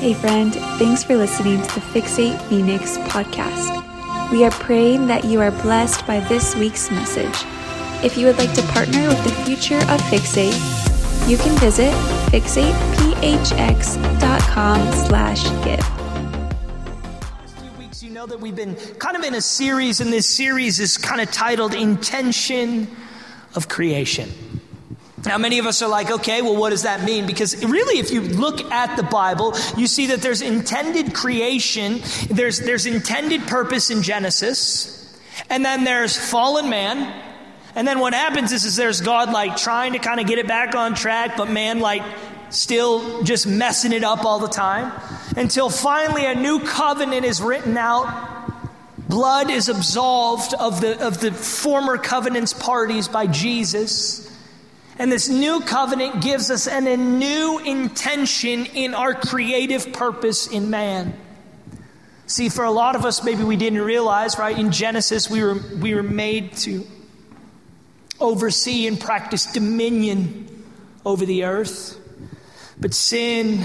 Hey, friend, thanks for listening to the Fixate Phoenix podcast. We are praying that you are blessed by this week's message. If you would like to partner with the future of Fixate, you can visit fixatephx.com slash give. weeks, you know that we've been kind of in a series, and this series is kind of titled Intention of Creation. Now, many of us are like, okay, well, what does that mean? Because really, if you look at the Bible, you see that there's intended creation, there's, there's intended purpose in Genesis, and then there's fallen man. And then what happens is, is there's God like trying to kind of get it back on track, but man like still just messing it up all the time until finally a new covenant is written out. Blood is absolved of the, of the former covenant's parties by Jesus. And this new covenant gives us an, a new intention in our creative purpose in man. See, for a lot of us, maybe we didn't realize, right? In Genesis, we were, we were made to oversee and practice dominion over the earth. But sin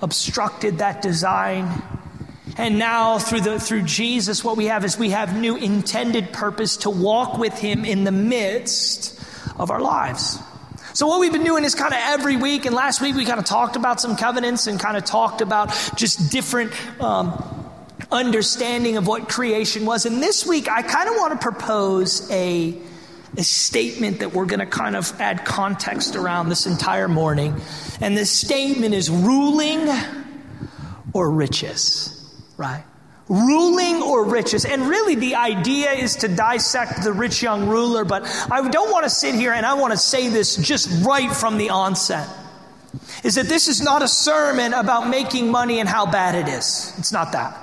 obstructed that design. And now, through, the, through Jesus, what we have is we have new intended purpose to walk with Him in the midst of our lives. So, what we've been doing is kind of every week, and last week we kind of talked about some covenants and kind of talked about just different um, understanding of what creation was. And this week, I kind of want to propose a, a statement that we're going to kind of add context around this entire morning. And this statement is ruling or riches, right? Ruling or riches. And really, the idea is to dissect the rich young ruler, but I don't want to sit here and I want to say this just right from the onset. Is that this is not a sermon about making money and how bad it is. It's not that.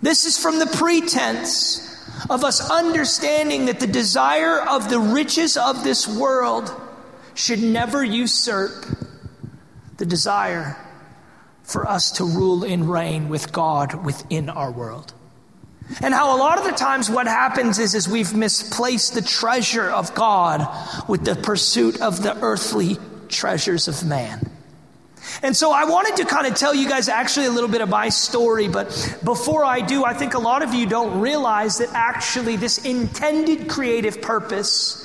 This is from the pretense of us understanding that the desire of the riches of this world should never usurp the desire for us to rule and reign with God within our world. And how a lot of the times what happens is, is we've misplaced the treasure of God with the pursuit of the earthly treasures of man. And so I wanted to kind of tell you guys actually a little bit of my story, but before I do, I think a lot of you don't realize that actually this intended creative purpose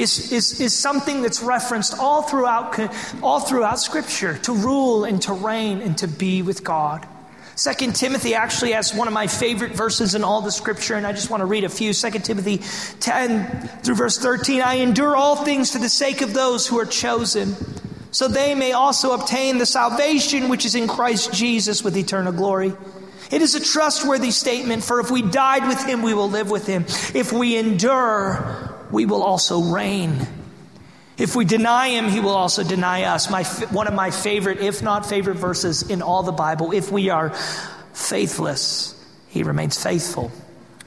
is, is, is something that's referenced all throughout, all throughout Scripture to rule and to reign and to be with God. Second Timothy actually has one of my favorite verses in all the scripture, and I just want to read a few. Second Timothy 10 through verse 13. I endure all things for the sake of those who are chosen, so they may also obtain the salvation which is in Christ Jesus with eternal glory. It is a trustworthy statement, for if we died with him, we will live with him. If we endure, we will also reign. If we deny him, he will also deny us. My, one of my favorite, if not favorite verses in all the Bible. If we are faithless, he remains faithful,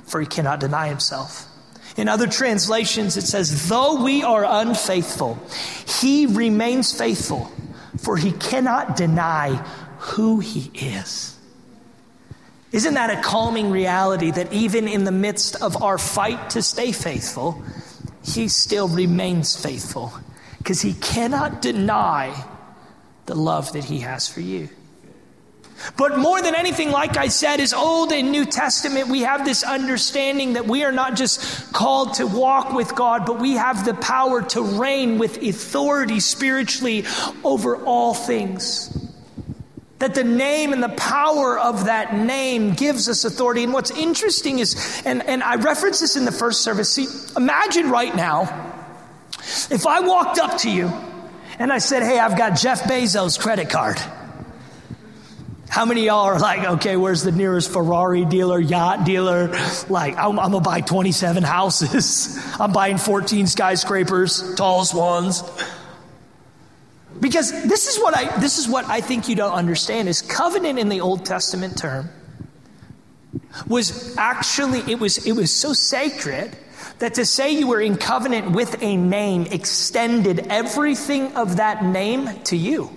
for he cannot deny himself. In other translations, it says, though we are unfaithful, he remains faithful, for he cannot deny who he is. Isn't that a calming reality that even in the midst of our fight to stay faithful, he still remains faithful because he cannot deny the love that he has for you. But more than anything, like I said, is Old and New Testament, we have this understanding that we are not just called to walk with God, but we have the power to reign with authority spiritually over all things. That the name and the power of that name gives us authority. And what's interesting is, and, and I referenced this in the first service. See, imagine right now if I walked up to you and I said, Hey, I've got Jeff Bezos' credit card. How many y'all are like, okay, where's the nearest Ferrari dealer, yacht dealer? Like, I'm, I'm gonna buy 27 houses. I'm buying 14 skyscrapers, tallest ones. Because this is what I this is what I think you don't understand is covenant in the Old Testament term was actually it was it was so sacred that to say you were in covenant with a name extended everything of that name to you.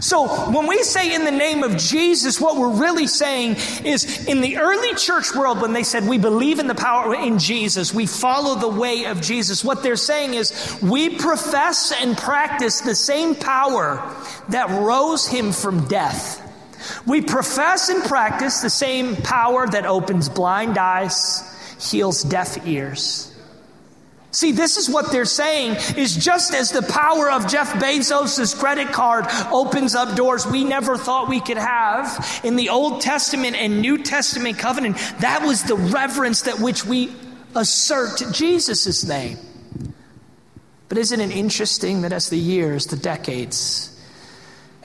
So when we say in the name of Jesus, what we're really saying is in the early church world, when they said we believe in the power in Jesus, we follow the way of Jesus, what they're saying is we profess and practice the same power that rose him from death. We profess and practice the same power that opens blind eyes, heals deaf ears. See, this is what they're saying is just as the power of Jeff Bezos' credit card opens up doors we never thought we could have in the Old Testament and New Testament covenant, that was the reverence that which we assert Jesus' name. But isn't it interesting that as the years, the decades,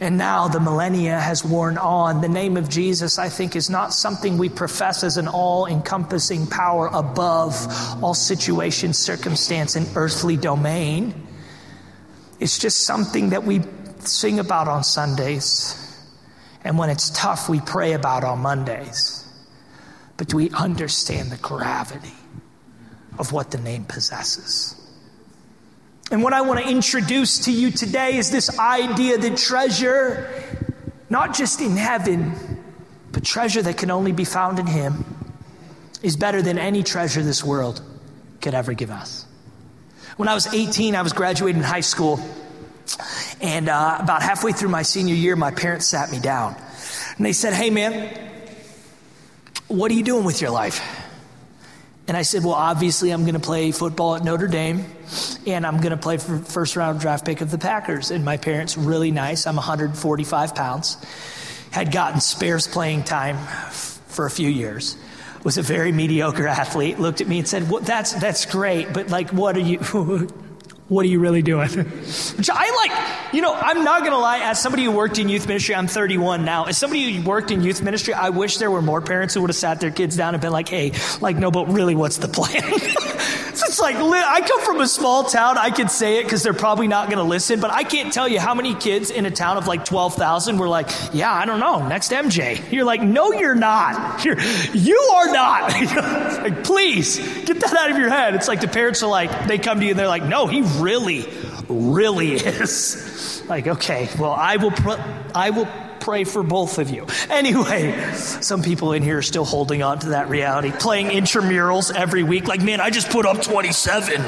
and now the millennia has worn on. The name of Jesus, I think, is not something we profess as an all encompassing power above all situation, circumstance, and earthly domain. It's just something that we sing about on Sundays. And when it's tough, we pray about on Mondays. But do we understand the gravity of what the name possesses? And what I want to introduce to you today is this idea that treasure, not just in heaven, but treasure that can only be found in Him, is better than any treasure this world could ever give us. When I was 18, I was graduating high school. And uh, about halfway through my senior year, my parents sat me down. And they said, Hey, man, what are you doing with your life? And I said, Well, obviously, I'm going to play football at Notre Dame, and I'm going to play for first round draft pick of the Packers. And my parents, really nice. I'm 145 pounds, had gotten spares playing time for a few years, was a very mediocre athlete, looked at me and said, well, that's, that's great, but like, what are you, what are you really doing? Which I like, you know, I'm not going to lie, as somebody who worked in youth ministry, I'm 31 now. As somebody who worked in youth ministry, I wish there were more parents who would have sat their kids down and been like, hey, like, no, but really, what's the plan? so it's like, I come from a small town. I can say it because they're probably not going to listen, but I can't tell you how many kids in a town of like 12,000 were like, yeah, I don't know, next MJ. You're like, no, you're not. You're, you are not. like, please get that out of your head. It's like the parents are like, they come to you and they're like, no, he really, really is. Like, okay, well, I will, pr- I will pray for both of you. Anyway, some people in here are still holding on to that reality, playing intramurals every week. Like, man, I just put up 27.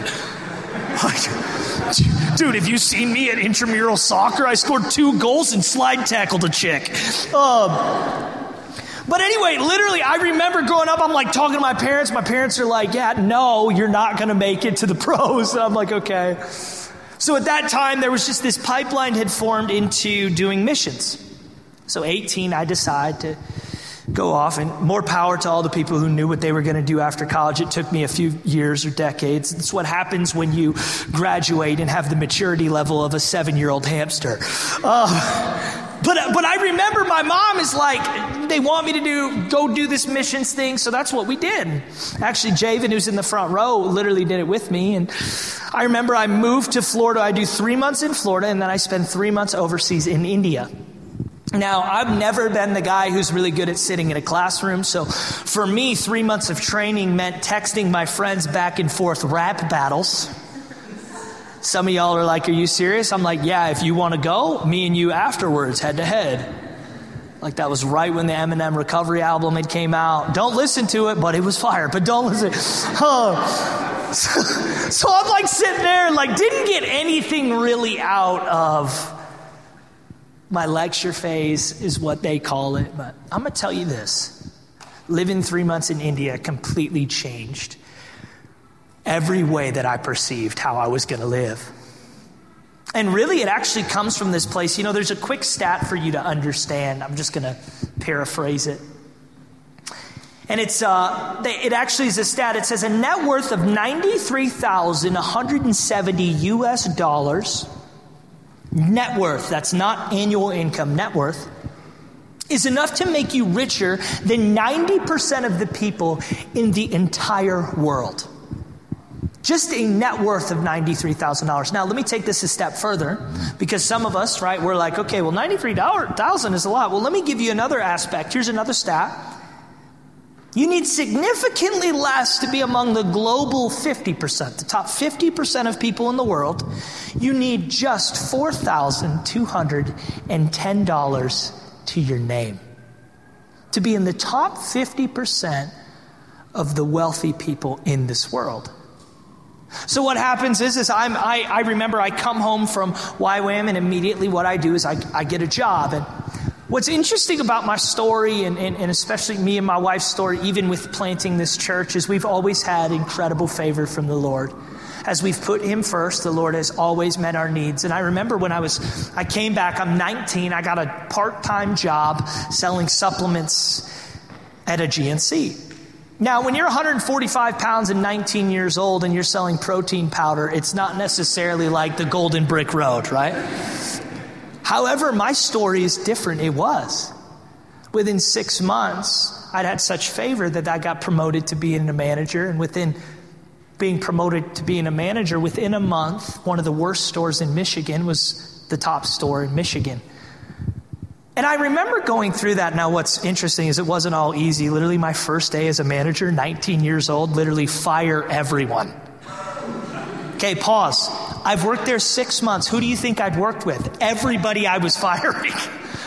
Like, dude, have you seen me at intramural soccer? I scored two goals and slide tackled a chick. Um, but anyway, literally, I remember growing up, I'm like talking to my parents. My parents are like, yeah, no, you're not going to make it to the pros. And I'm like, okay. So at that time, there was just this pipeline had formed into doing missions. So 18, I decide to go off, and more power to all the people who knew what they were going to do after college. It took me a few years or decades. It's what happens when you graduate and have the maturity level of a seven year old hamster. Uh, but, but I remember my mom is like, they want me to do, go do this missions thing. So that's what we did. Actually, Javen, who's in the front row, literally did it with me. And I remember I moved to Florida. I do three months in Florida and then I spend three months overseas in India. Now, I've never been the guy who's really good at sitting in a classroom. So for me, three months of training meant texting my friends back and forth rap battles. Some of y'all are like, Are you serious? I'm like, Yeah, if you want to go, me and you afterwards, head to head. Like that was right when the Eminem Recovery album had came out. Don't listen to it, but it was fire. But don't listen. So, so I'm like sitting there, like didn't get anything really out of my lecture phase, is what they call it. But I'm gonna tell you this: living three months in India completely changed every way that I perceived how I was going to live. And really, it actually comes from this place. You know, there's a quick stat for you to understand. I'm just going to paraphrase it. And it's, uh, it actually is a stat. It says a net worth of 93,170 US dollars, net worth, that's not annual income, net worth, is enough to make you richer than 90% of the people in the entire world. Just a net worth of $93,000. Now, let me take this a step further because some of us, right, we're like, okay, well, 93,000 is a lot. Well, let me give you another aspect. Here's another stat You need significantly less to be among the global 50%, the top 50% of people in the world. You need just $4,210 to your name to be in the top 50% of the wealthy people in this world. So what happens is, is I'm, I, I remember I come home from YWAM and immediately what I do is I, I get a job. And what's interesting about my story and, and, and especially me and my wife's story, even with planting this church, is we've always had incredible favor from the Lord. As we've put him first, the Lord has always met our needs. And I remember when I was, I came back, I'm 19, I got a part-time job selling supplements at a GNC. Now, when you're 145 pounds and 19 years old and you're selling protein powder, it's not necessarily like the golden brick road, right? However, my story is different. It was. Within six months, I'd had such favor that I got promoted to being a manager. And within being promoted to being a manager, within a month, one of the worst stores in Michigan was the top store in Michigan. And I remember going through that. Now, what's interesting is it wasn't all easy. Literally, my first day as a manager, 19 years old, literally fire everyone. Okay, pause. I've worked there six months. Who do you think I'd worked with? Everybody I was firing.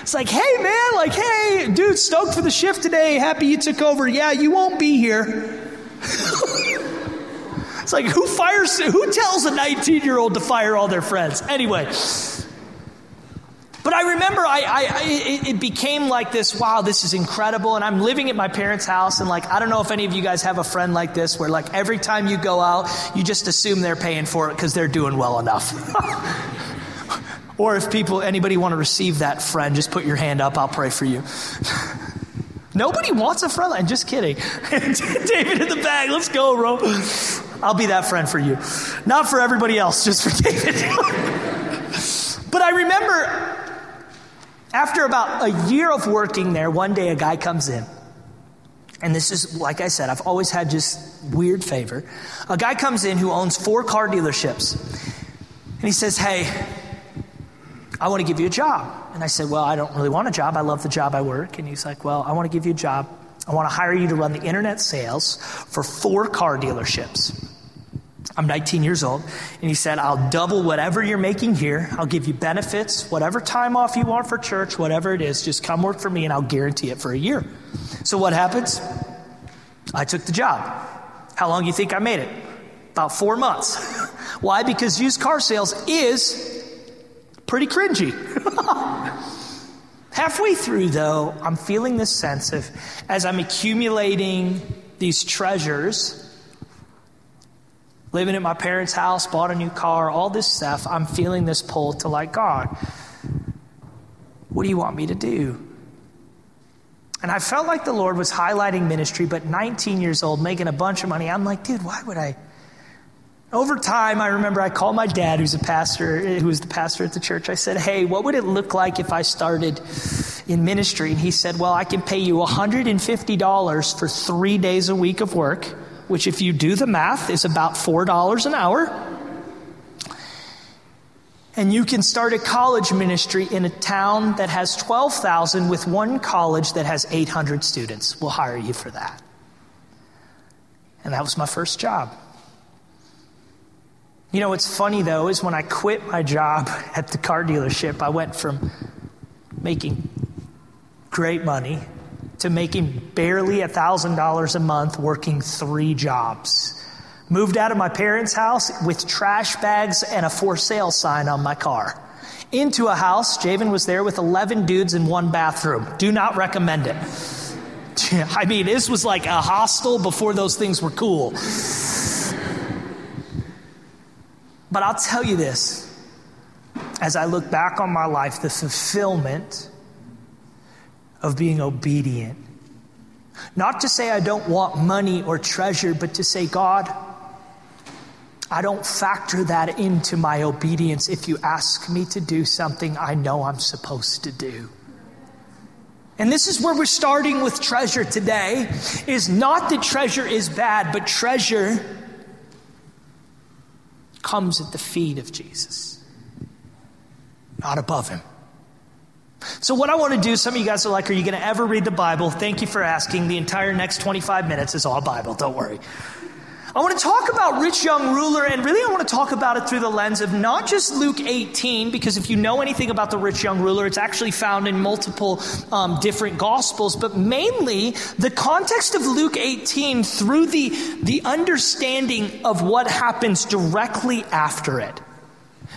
It's like, hey, man, like, hey, dude, stoked for the shift today. Happy you took over. Yeah, you won't be here. it's like, who fires, who tells a 19 year old to fire all their friends? Anyway. But I remember I, I, I, it became like this wow, this is incredible. And I'm living at my parents' house. And like, I don't know if any of you guys have a friend like this where like every time you go out, you just assume they're paying for it because they're doing well enough. or if people, anybody want to receive that friend, just put your hand up. I'll pray for you. Nobody wants a friend. I'm just kidding. David in the bag. Let's go, bro. I'll be that friend for you. Not for everybody else, just for David. but I remember after about a year of working there, one day a guy comes in. And this is, like I said, I've always had just weird favor. A guy comes in who owns four car dealerships. And he says, Hey, I want to give you a job. And I said, Well, I don't really want a job. I love the job I work. And he's like, Well, I want to give you a job. I want to hire you to run the internet sales for four car dealerships. I'm 19 years old. And he said, I'll double whatever you're making here. I'll give you benefits, whatever time off you want for church, whatever it is, just come work for me and I'll guarantee it for a year. So what happens? I took the job. How long do you think I made it? About four months. Why? Because used car sales is pretty cringy. Halfway through, though, I'm feeling this sense of as I'm accumulating these treasures, living at my parents' house, bought a new car, all this stuff, I'm feeling this pull to like, God, what do you want me to do? And I felt like the Lord was highlighting ministry, but 19 years old, making a bunch of money. I'm like, dude, why would I? Over time, I remember I called my dad, who's a pastor, who was the pastor at the church. I said, Hey, what would it look like if I started in ministry? And he said, Well, I can pay you $150 for three days a week of work which, if you do the math, is about $4 an hour. And you can start a college ministry in a town that has 12,000 with one college that has 800 students. We'll hire you for that. And that was my first job. You know, what's funny though is when I quit my job at the car dealership, I went from making great money to making barely $1,000 a month working three jobs. Moved out of my parents' house with trash bags and a for sale sign on my car. Into a house, Javen was there with 11 dudes in one bathroom. Do not recommend it. I mean, this was like a hostel before those things were cool. But I'll tell you this as I look back on my life, the fulfillment of being obedient. Not to say I don't want money or treasure, but to say, God, I don't factor that into my obedience if you ask me to do something I know I'm supposed to do. And this is where we're starting with treasure today is not that treasure is bad, but treasure comes at the feet of Jesus, not above him. So, what I want to do, some of you guys are like, Are you going to ever read the Bible? Thank you for asking. The entire next 25 minutes is all Bible. Don't worry. I want to talk about rich young ruler, and really I want to talk about it through the lens of not just Luke 18, because if you know anything about the rich young ruler, it's actually found in multiple um, different gospels, but mainly the context of Luke 18 through the, the understanding of what happens directly after it.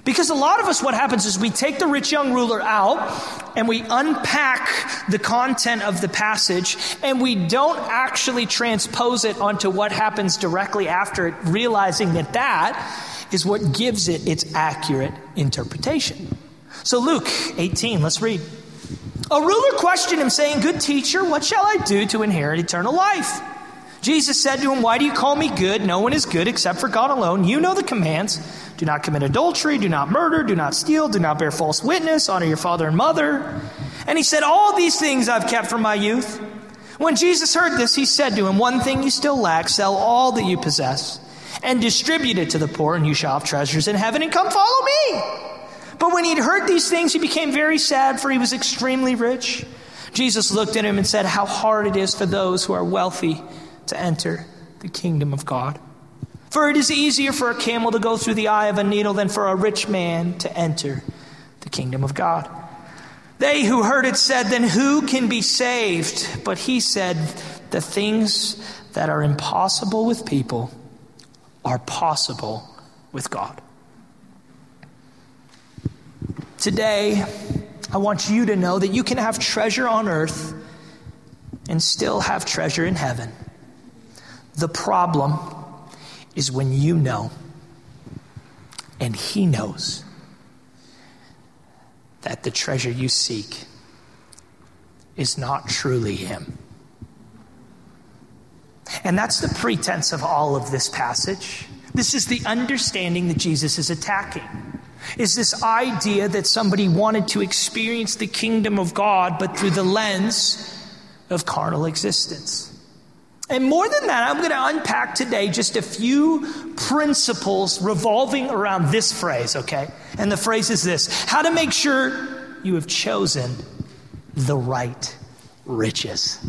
Because a lot of us, what happens is we take the rich young ruler out and we unpack the content of the passage and we don't actually transpose it onto what happens directly after it, realizing that that is what gives it its accurate interpretation. So, Luke 18, let's read. A ruler questioned him, saying, Good teacher, what shall I do to inherit eternal life? Jesus said to him, Why do you call me good? No one is good except for God alone. You know the commands do not commit adultery, do not murder, do not steal, do not bear false witness, honor your father and mother. And he said, All these things I've kept from my youth. When Jesus heard this, he said to him, One thing you still lack sell all that you possess and distribute it to the poor, and you shall have treasures in heaven, and come follow me. But when he'd heard these things, he became very sad, for he was extremely rich. Jesus looked at him and said, How hard it is for those who are wealthy to enter the kingdom of God. For it is easier for a camel to go through the eye of a needle than for a rich man to enter the kingdom of God. They who heard it said, Then who can be saved? But he said, The things that are impossible with people are possible with God. Today, I want you to know that you can have treasure on earth and still have treasure in heaven. The problem is when you know and He knows that the treasure you seek is not truly Him. And that's the pretense of all of this passage. This is the understanding that Jesus is attacking. Is this idea that somebody wanted to experience the kingdom of God, but through the lens of carnal existence. And more than that, I'm going to unpack today just a few principles revolving around this phrase, okay? And the phrase is this how to make sure you have chosen the right riches.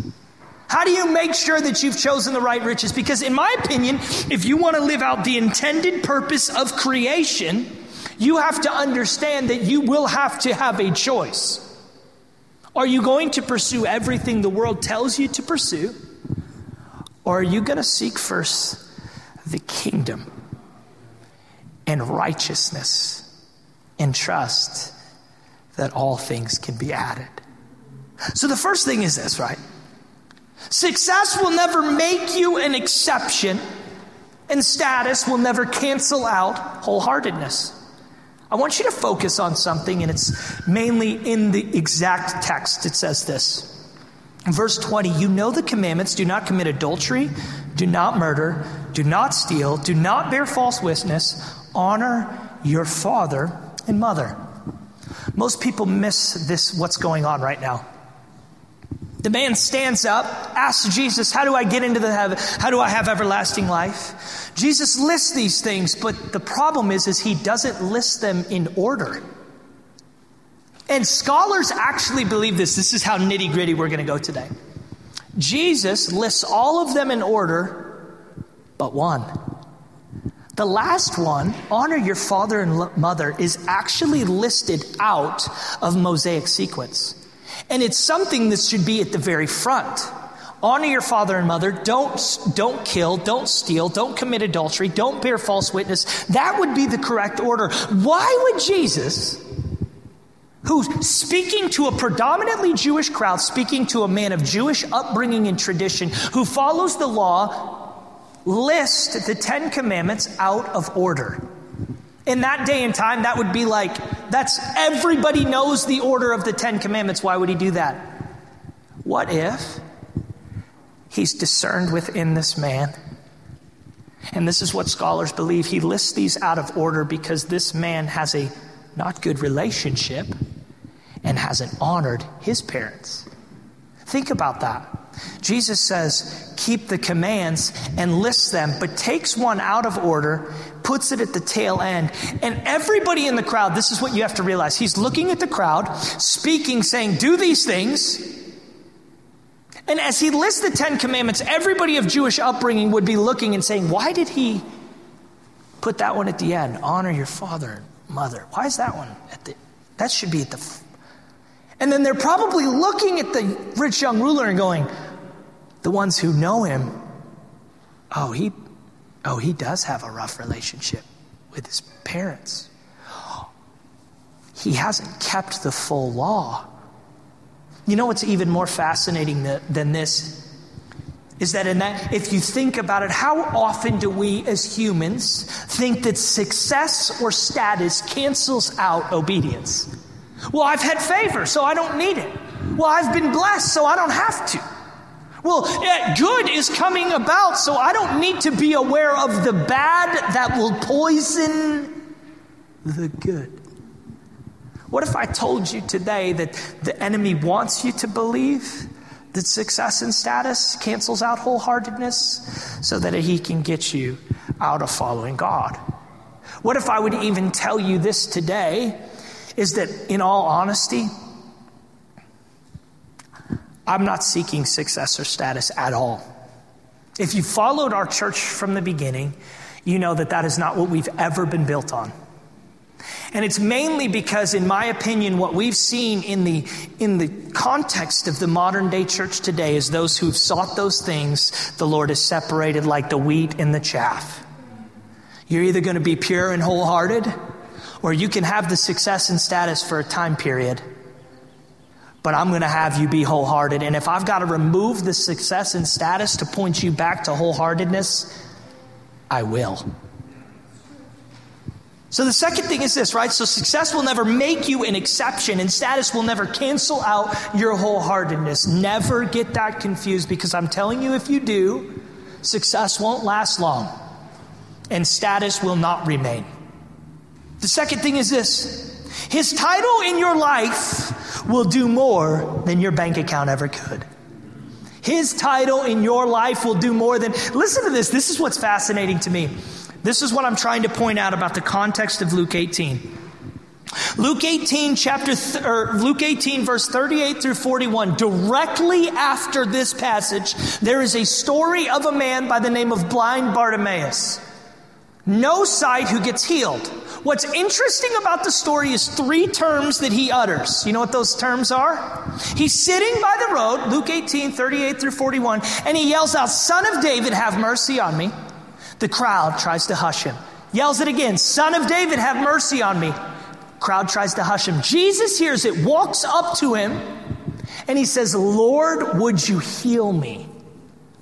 How do you make sure that you've chosen the right riches? Because, in my opinion, if you want to live out the intended purpose of creation, you have to understand that you will have to have a choice. Are you going to pursue everything the world tells you to pursue? Or are you going to seek first the kingdom and righteousness and trust that all things can be added? So the first thing is this, right? Success will never make you an exception, and status will never cancel out wholeheartedness. I want you to focus on something, and it's mainly in the exact text. It says this verse 20, you know the commandments do not commit adultery, do not murder, do not steal, do not bear false witness, honor your father and mother. Most people miss this, what's going on right now. The man stands up, asks Jesus, How do I get into the heaven? How do I have everlasting life? Jesus lists these things, but the problem is, is he doesn't list them in order. And scholars actually believe this. This is how nitty gritty we're going to go today. Jesus lists all of them in order, but one. The last one, honor your father and mother, is actually listed out of Mosaic sequence. And it's something that should be at the very front. Honor your father and mother. Don't, don't kill. Don't steal. Don't commit adultery. Don't bear false witness. That would be the correct order. Why would Jesus who's speaking to a predominantly Jewish crowd, speaking to a man of Jewish upbringing and tradition who follows the law, list the Ten Commandments out of order. In that day and time, that would be like, that's everybody knows the order of the Ten Commandments. Why would he do that? What if he's discerned within this man? And this is what scholars believe. He lists these out of order because this man has a not good relationship and hasn't honored his parents. Think about that. Jesus says, keep the commands and lists them, but takes one out of order, puts it at the tail end. And everybody in the crowd, this is what you have to realize. He's looking at the crowd, speaking, saying, do these things. And as he lists the Ten Commandments, everybody of Jewish upbringing would be looking and saying, why did he put that one at the end? Honor your father and mother. Why is that one at the, that should be at the. And then they're probably looking at the rich young ruler and going, the ones who know him, oh, he, oh, he does have a rough relationship with his parents. He hasn't kept the full law. You know what's even more fascinating than this is that in that if you think about it how often do we as humans think that success or status cancels out obedience well i've had favor so i don't need it well i've been blessed so i don't have to well, good is coming about, so I don't need to be aware of the bad that will poison the good. What if I told you today that the enemy wants you to believe that success and status cancels out wholeheartedness so that he can get you out of following God? What if I would even tell you this today is that, in all honesty, I'm not seeking success or status at all. If you followed our church from the beginning, you know that that is not what we've ever been built on. And it's mainly because, in my opinion, what we've seen in the, in the context of the modern day church today is those who've sought those things, the Lord has separated like the wheat and the chaff. You're either going to be pure and wholehearted, or you can have the success and status for a time period but I'm going to have you be wholehearted. And if I've got to remove the success and status to point you back to wholeheartedness, I will. So the second thing is this, right? So success will never make you an exception, and status will never cancel out your wholeheartedness. Never get that confused because I'm telling you, if you do, success won't last long, and status will not remain. The second thing is this his title in your life will do more than your bank account ever could. His title in your life will do more than. Listen to this. This is what's fascinating to me. This is what I'm trying to point out about the context of Luke 18. Luke 18 chapter th- or Luke 18 verse 38 through 41 directly after this passage there is a story of a man by the name of blind Bartimaeus no sight who gets healed What's interesting about the story is three terms that he utters. You know what those terms are? He's sitting by the road, Luke 18, 38 through 41, and he yells out, Son of David, have mercy on me. The crowd tries to hush him. Yells it again, Son of David, have mercy on me. Crowd tries to hush him. Jesus hears it, walks up to him, and he says, Lord, would you heal me?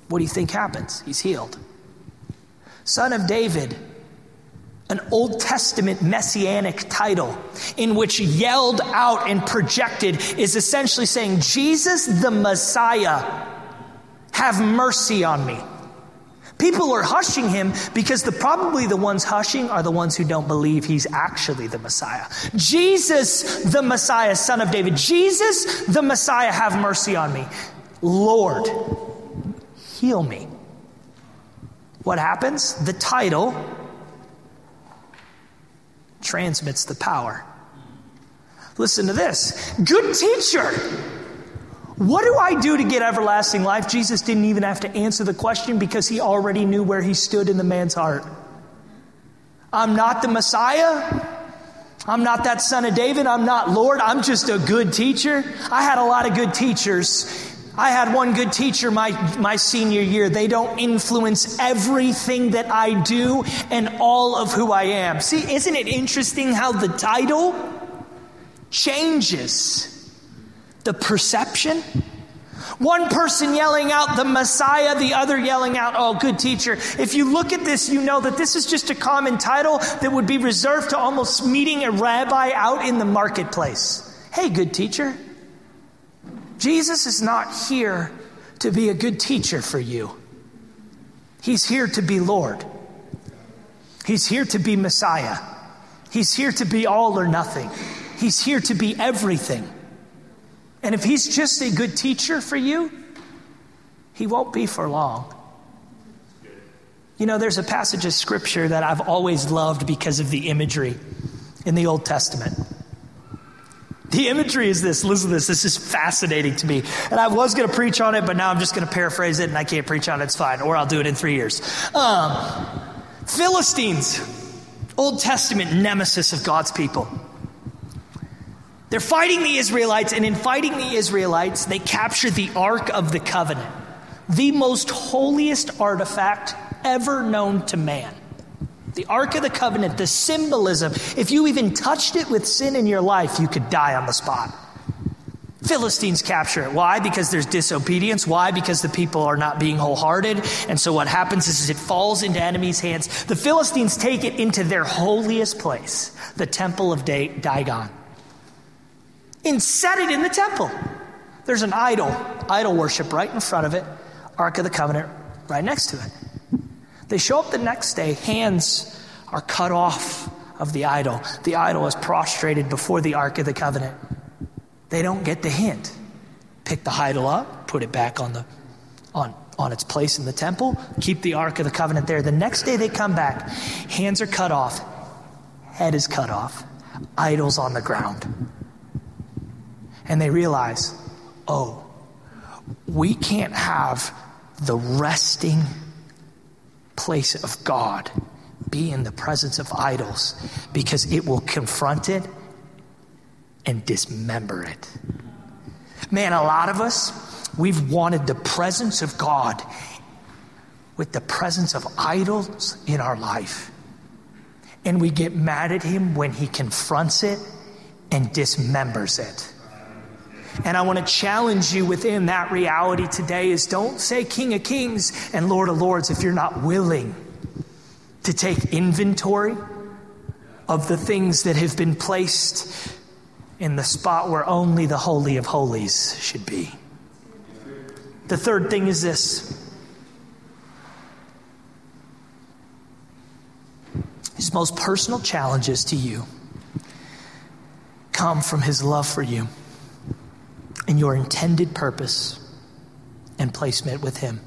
What do you think happens? He's healed. Son of David, an Old Testament messianic title in which yelled out and projected is essentially saying, Jesus the Messiah, have mercy on me. People are hushing him because the, probably the ones hushing are the ones who don't believe he's actually the Messiah. Jesus, the Messiah, son of David. Jesus, the Messiah, have mercy on me. Lord, heal me. What happens? The title transmits the power. Listen to this Good teacher. What do I do to get everlasting life? Jesus didn't even have to answer the question because he already knew where he stood in the man's heart. I'm not the Messiah. I'm not that son of David. I'm not Lord. I'm just a good teacher. I had a lot of good teachers I had one good teacher my, my senior year. They don't influence everything that I do and all of who I am. See, isn't it interesting how the title changes the perception? One person yelling out the Messiah, the other yelling out, oh, good teacher. If you look at this, you know that this is just a common title that would be reserved to almost meeting a rabbi out in the marketplace. Hey, good teacher. Jesus is not here to be a good teacher for you, He's here to be Lord. He's here to be Messiah. He's here to be all or nothing. He's here to be everything. And if He's just a good teacher for you, he won't be for long. You know, there's a passage of scripture that I've always loved because of the imagery in the Old Testament. The imagery is this. Listen to this. This is fascinating to me. And I was going to preach on it, but now I'm just going to paraphrase it and I can't preach on it. It's fine. Or I'll do it in three years. Um, Philistines, Old Testament nemesis of God's people. They're fighting the Israelites, and in fighting the Israelites, they capture the Ark of the Covenant, the most holiest artifact ever known to man. The Ark of the Covenant, the symbolism, if you even touched it with sin in your life, you could die on the spot. Philistines capture it. Why? Because there's disobedience. Why? Because the people are not being wholehearted. And so what happens is it falls into enemies' hands. The Philistines take it into their holiest place, the temple of Dagon, and set it in the temple. There's an idol, idol worship right in front of it, Ark of the Covenant right next to it. They show up the next day, hands are cut off of the idol. The idol is prostrated before the Ark of the Covenant. They don't get the hint. Pick the idol up, put it back on, the, on, on its place in the temple, keep the Ark of the Covenant there. The next day they come back, hands are cut off, head is cut off, idols on the ground. And they realize, oh, we can't have the resting place of God be in the presence of idols because it will confront it and dismember it. Man, a lot of us, we've wanted the presence of God with the presence of idols in our life. And we get mad at him when he confronts it and dismembers it. And I want to challenge you within that reality today is don't say King of Kings and Lord of Lords if you're not willing to take inventory of the things that have been placed in the spot where only the Holy of Holies should be. The third thing is this His most personal challenges to you come from His love for you and your intended purpose and placement with Him.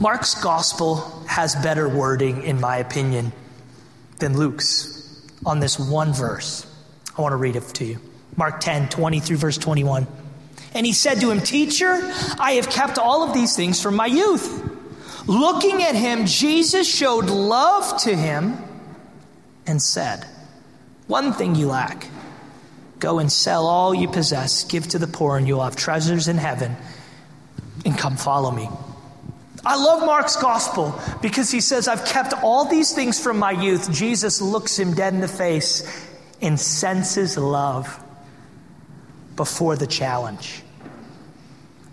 Mark's gospel has better wording, in my opinion, than Luke's on this one verse. I want to read it to you. Mark 10, 20 through verse 21. And he said to him, Teacher, I have kept all of these things from my youth. Looking at him, Jesus showed love to him and said, One thing you lack Go and sell all you possess, give to the poor, and you'll have treasures in heaven, and come follow me. I love Mark's gospel because he says, I've kept all these things from my youth. Jesus looks him dead in the face and senses love before the challenge.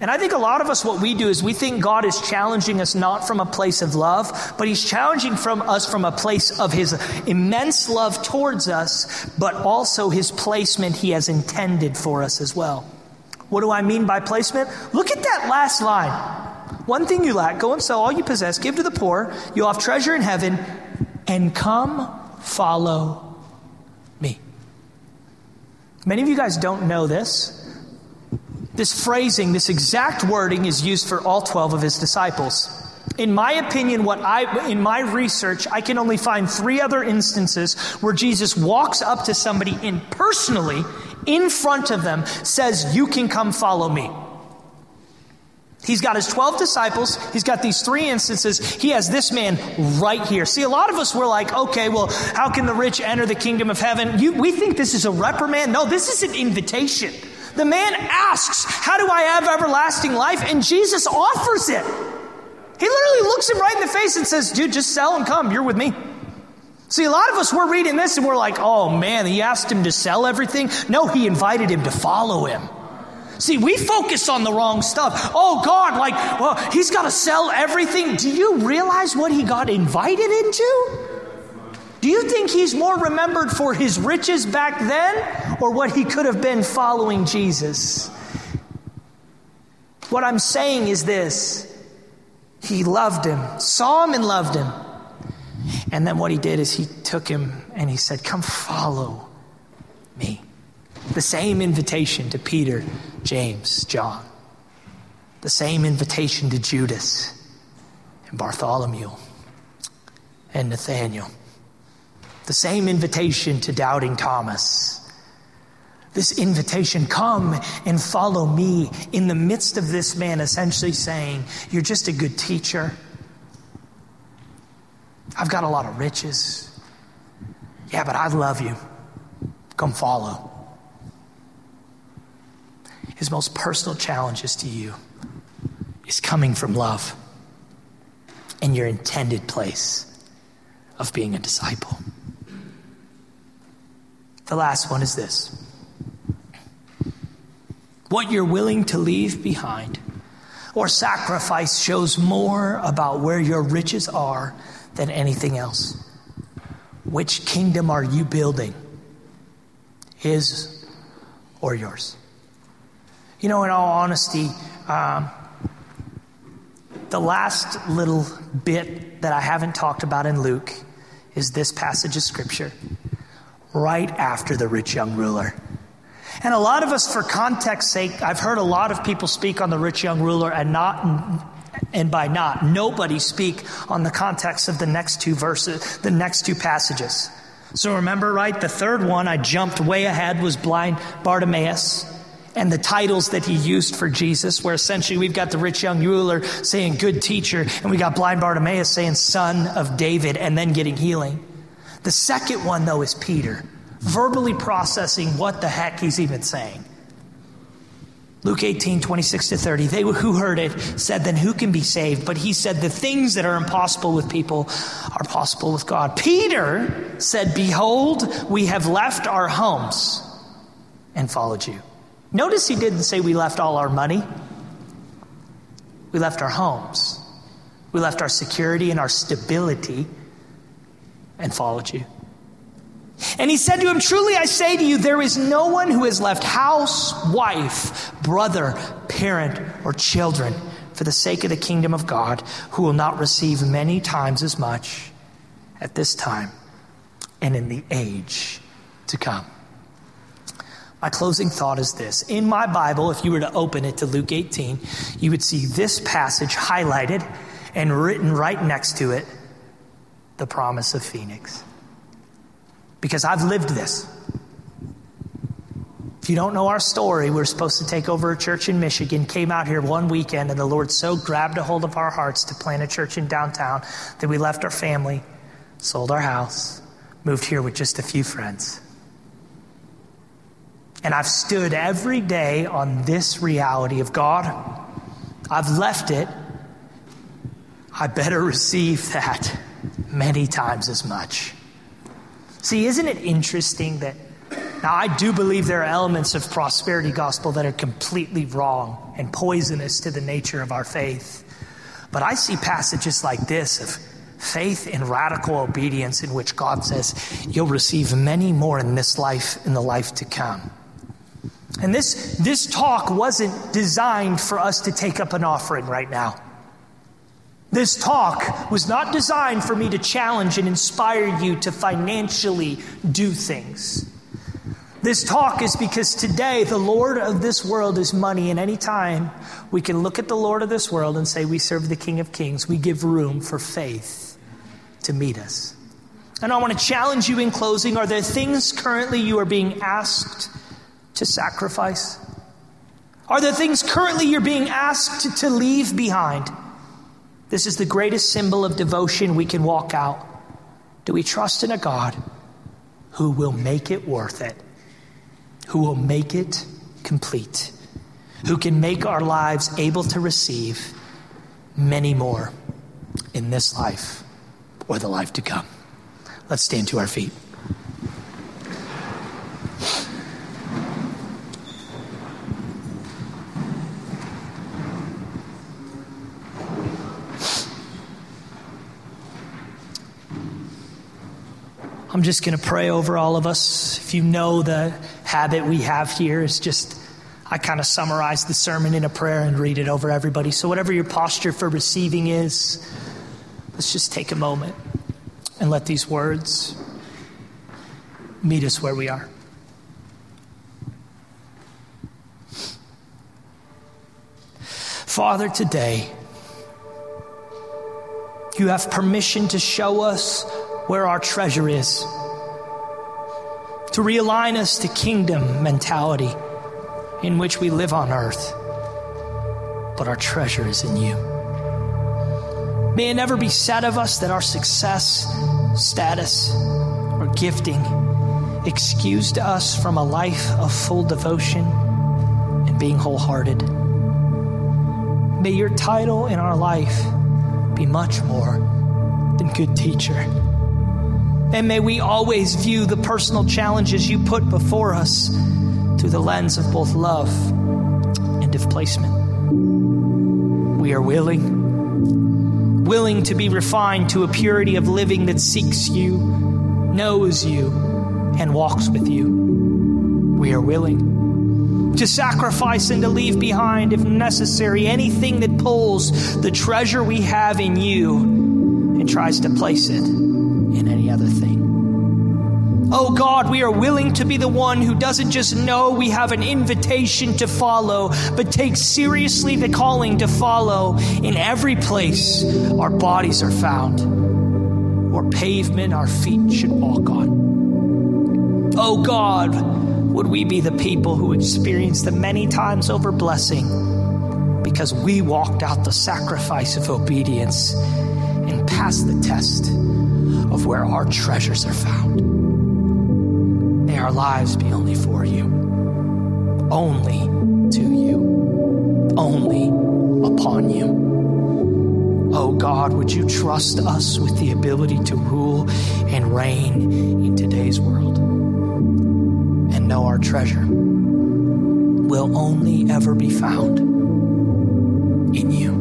And I think a lot of us, what we do is we think God is challenging us not from a place of love, but He's challenging from us from a place of His immense love towards us, but also His placement He has intended for us as well. What do I mean by placement? Look at that last line. One thing you lack, go and sell all you possess, give to the poor, you'll have treasure in heaven, and come follow me. Many of you guys don't know this. This phrasing, this exact wording is used for all 12 of his disciples. In my opinion, what I in my research, I can only find three other instances where Jesus walks up to somebody and personally, in front of them, says, You can come follow me. He's got his 12 disciples. He's got these three instances. He has this man right here. See, a lot of us were like, okay, well, how can the rich enter the kingdom of heaven? You, we think this is a reprimand. No, this is an invitation. The man asks, How do I have everlasting life? And Jesus offers it. He literally looks him right in the face and says, Dude, just sell and come. You're with me. See, a lot of us, we're reading this and we're like, Oh man, he asked him to sell everything. No, he invited him to follow him. See, we focus on the wrong stuff. Oh God, like, well, he's got to sell everything. Do you realize what he got invited into? Do you think he's more remembered for his riches back then or what he could have been following Jesus? What I'm saying is this He loved him, saw him, and loved him. And then what he did is he took him and he said, Come follow me. The same invitation to Peter, James, John. The same invitation to Judas and Bartholomew and Nathaniel. The same invitation to doubting Thomas. This invitation, come and follow me, in the midst of this man essentially saying, You're just a good teacher. I've got a lot of riches. Yeah, but I love you. Come follow. His most personal challenges to you is coming from love and your intended place of being a disciple. The last one is this what you're willing to leave behind or sacrifice shows more about where your riches are than anything else. Which kingdom are you building? His or yours? You know, in all honesty, um, the last little bit that I haven't talked about in Luke is this passage of scripture right after the rich young ruler. And a lot of us, for context sake, I've heard a lot of people speak on the rich young ruler and not, and by not, nobody speak on the context of the next two verses, the next two passages. So remember, right? The third one I jumped way ahead was blind Bartimaeus and the titles that he used for Jesus, where essentially we've got the rich young ruler saying good teacher, and we got blind Bartimaeus saying son of David, and then getting healing. The second one, though, is Peter, verbally processing what the heck he's even saying. Luke 18, 26 to 30. They who heard it said, Then who can be saved? But he said, The things that are impossible with people are possible with God. Peter said, Behold, we have left our homes and followed you. Notice he didn't say we left all our money, we left our homes, we left our security and our stability and followed you. And he said to him, Truly I say to you, there is no one who has left house, wife, brother, parent, or children for the sake of the kingdom of God who will not receive many times as much at this time and in the age to come. My closing thought is this. In my Bible, if you were to open it to Luke 18, you would see this passage highlighted and written right next to it the promise of Phoenix. Because I've lived this. If you don't know our story, we're supposed to take over a church in Michigan, came out here one weekend, and the Lord so grabbed a hold of our hearts to plant a church in downtown that we left our family, sold our house, moved here with just a few friends. And I've stood every day on this reality of God. I've left it. I better receive that many times as much. See, isn't it interesting that now I do believe there are elements of prosperity gospel that are completely wrong and poisonous to the nature of our faith. But I see passages like this of faith in radical obedience in which God says, You'll receive many more in this life, in the life to come. And this, this talk wasn't designed for us to take up an offering right now. This talk was not designed for me to challenge and inspire you to financially do things. This talk is because today the Lord of this world is money, and anytime we can look at the Lord of this world and say we serve the King of Kings, we give room for faith to meet us. And I want to challenge you in closing are there things currently you are being asked to sacrifice? Are there things currently you're being asked to leave behind? This is the greatest symbol of devotion we can walk out. Do we trust in a God who will make it worth it, who will make it complete, who can make our lives able to receive many more in this life or the life to come? Let's stand to our feet. I'm just going to pray over all of us. If you know the habit we have here is just, I kind of summarize the sermon in a prayer and read it over everybody. So, whatever your posture for receiving is, let's just take a moment and let these words meet us where we are. Father, today, you have permission to show us where our treasure is, to realign us to kingdom mentality in which we live on earth. But our treasure is in you. May it never be said of us that our success, status, or gifting excused us from a life of full devotion and being wholehearted. May your title in our life be much more than good teacher. And may we always view the personal challenges you put before us through the lens of both love and of placement. We are willing, willing to be refined to a purity of living that seeks you, knows you, and walks with you. We are willing to sacrifice and to leave behind, if necessary, anything that pulls the treasure we have in you and tries to place it Oh God, we are willing to be the one who doesn't just know we have an invitation to follow, but takes seriously the calling to follow in every place our bodies are found or pavement our feet should walk on. Oh God, would we be the people who experience the many times over blessing because we walked out the sacrifice of obedience and passed the test of where our treasures are found? Our lives be only for you, only to you, only upon you. Oh God, would you trust us with the ability to rule and reign in today's world? And know our treasure will only ever be found in you.